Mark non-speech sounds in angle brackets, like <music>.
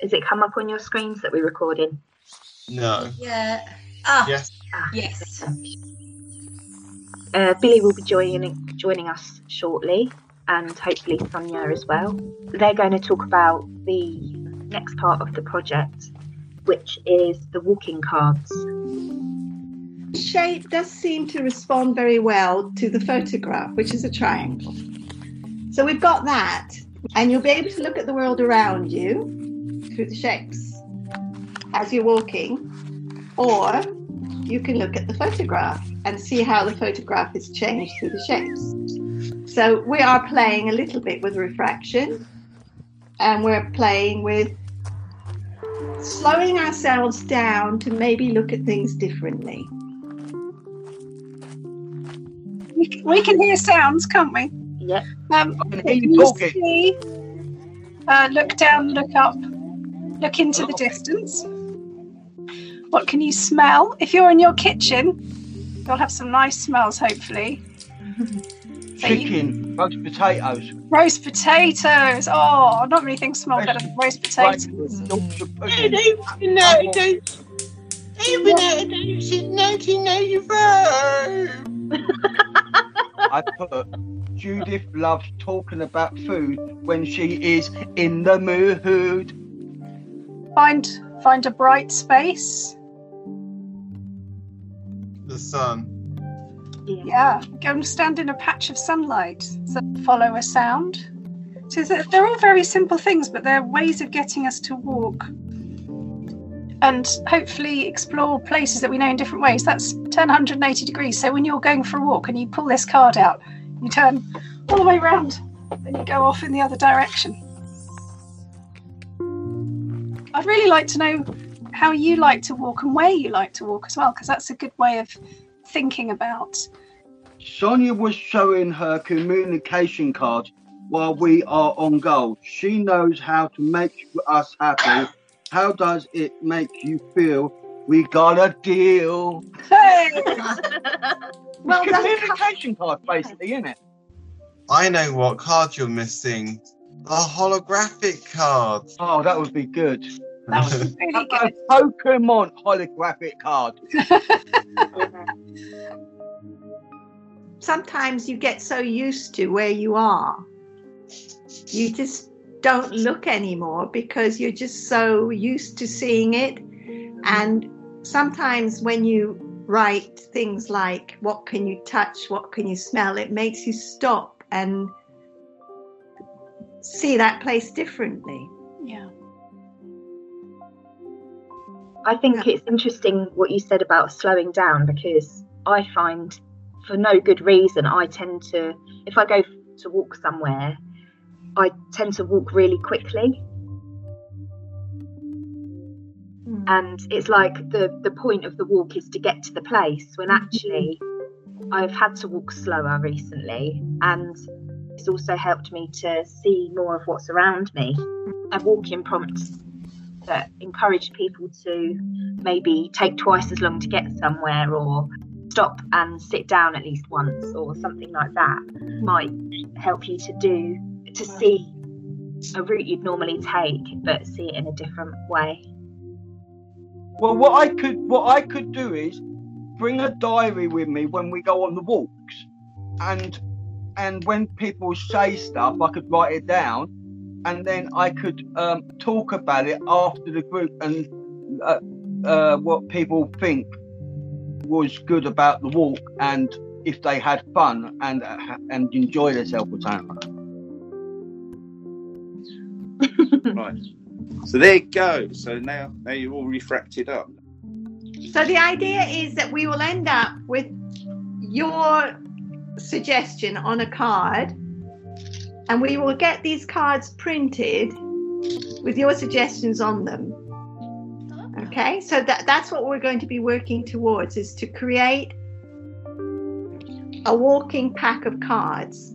Has it come up on your screens that we're recording? No. Yeah. Ah, Yes. Ah, yes. Uh, Billy will be joining joining us shortly, and hopefully Sonia as well. They're going to talk about the next part of the project, which is the walking cards. shape does seem to respond very well to the photograph, which is a triangle. So we've got that, and you'll be able to look at the world around you through the shapes as you're walking, or you can look at the photograph and see how the photograph is changed through the shapes. So we are playing a little bit with refraction, and we're playing with slowing ourselves down to maybe look at things differently. We can, hear sounds, can't we? Yep. Um, I can hear you you talking. see, uh, look down, look up, look into the oh. distance. What can you smell? If you're in your kitchen, you'll have some nice smells, hopefully. So you- Chicken, roast potatoes, roast potatoes. Oh, not many things smell better than roast potatoes. Yorkshire I pudding. don't even know those. I've been out of those since 1995. I put Judith loves talking about food when she is in the mood. Find find a bright space. The sun. Yeah, go and stand in a patch of sunlight. So follow a sound. So they're they're all very simple things, but they're ways of getting us to walk and hopefully explore places that we know in different ways. That's turn 180 degrees. So when you're going for a walk and you pull this card out, you turn all the way around, then you go off in the other direction. I'd really like to know how you like to walk and where you like to walk as well, because that's a good way of thinking about Sonia was showing her communication card while we are on gold. She knows how to make us happy. How does it make you feel? We got a deal. Hey! <laughs> <laughs> Well communication card, basically, isn't it? I know what card you're missing. The holographic card. Oh, that would be good. That was <laughs> really A. Pokemon holographic card. <laughs> sometimes you get so used to where you are, you just don't look anymore because you're just so used to seeing it. And sometimes when you write things like, What can you touch? What can you smell? it makes you stop and see that place differently. Yeah. I think it's interesting what you said about slowing down because I find, for no good reason, I tend to, if I go to walk somewhere, I tend to walk really quickly. Hmm. And it's like the, the point of the walk is to get to the place when mm-hmm. actually I've had to walk slower recently. And it's also helped me to see more of what's around me. And walking prompts that encourage people to maybe take twice as long to get somewhere or stop and sit down at least once or something like that might help you to do to see a route you'd normally take but see it in a different way Well, what I could what I could do is bring a diary with me when we go on the walks, and and when people say stuff, I could write it down, and then I could um, talk about it after the group and uh, uh, what people think was good about the walk and if they had fun and uh, and enjoyed themselves or something. <laughs> Right. So there you go. So now, now you're all refracted up. So the idea is that we will end up with your suggestion on a card, and we will get these cards printed with your suggestions on them. Okay, so that, that's what we're going to be working towards is to create a walking pack of cards.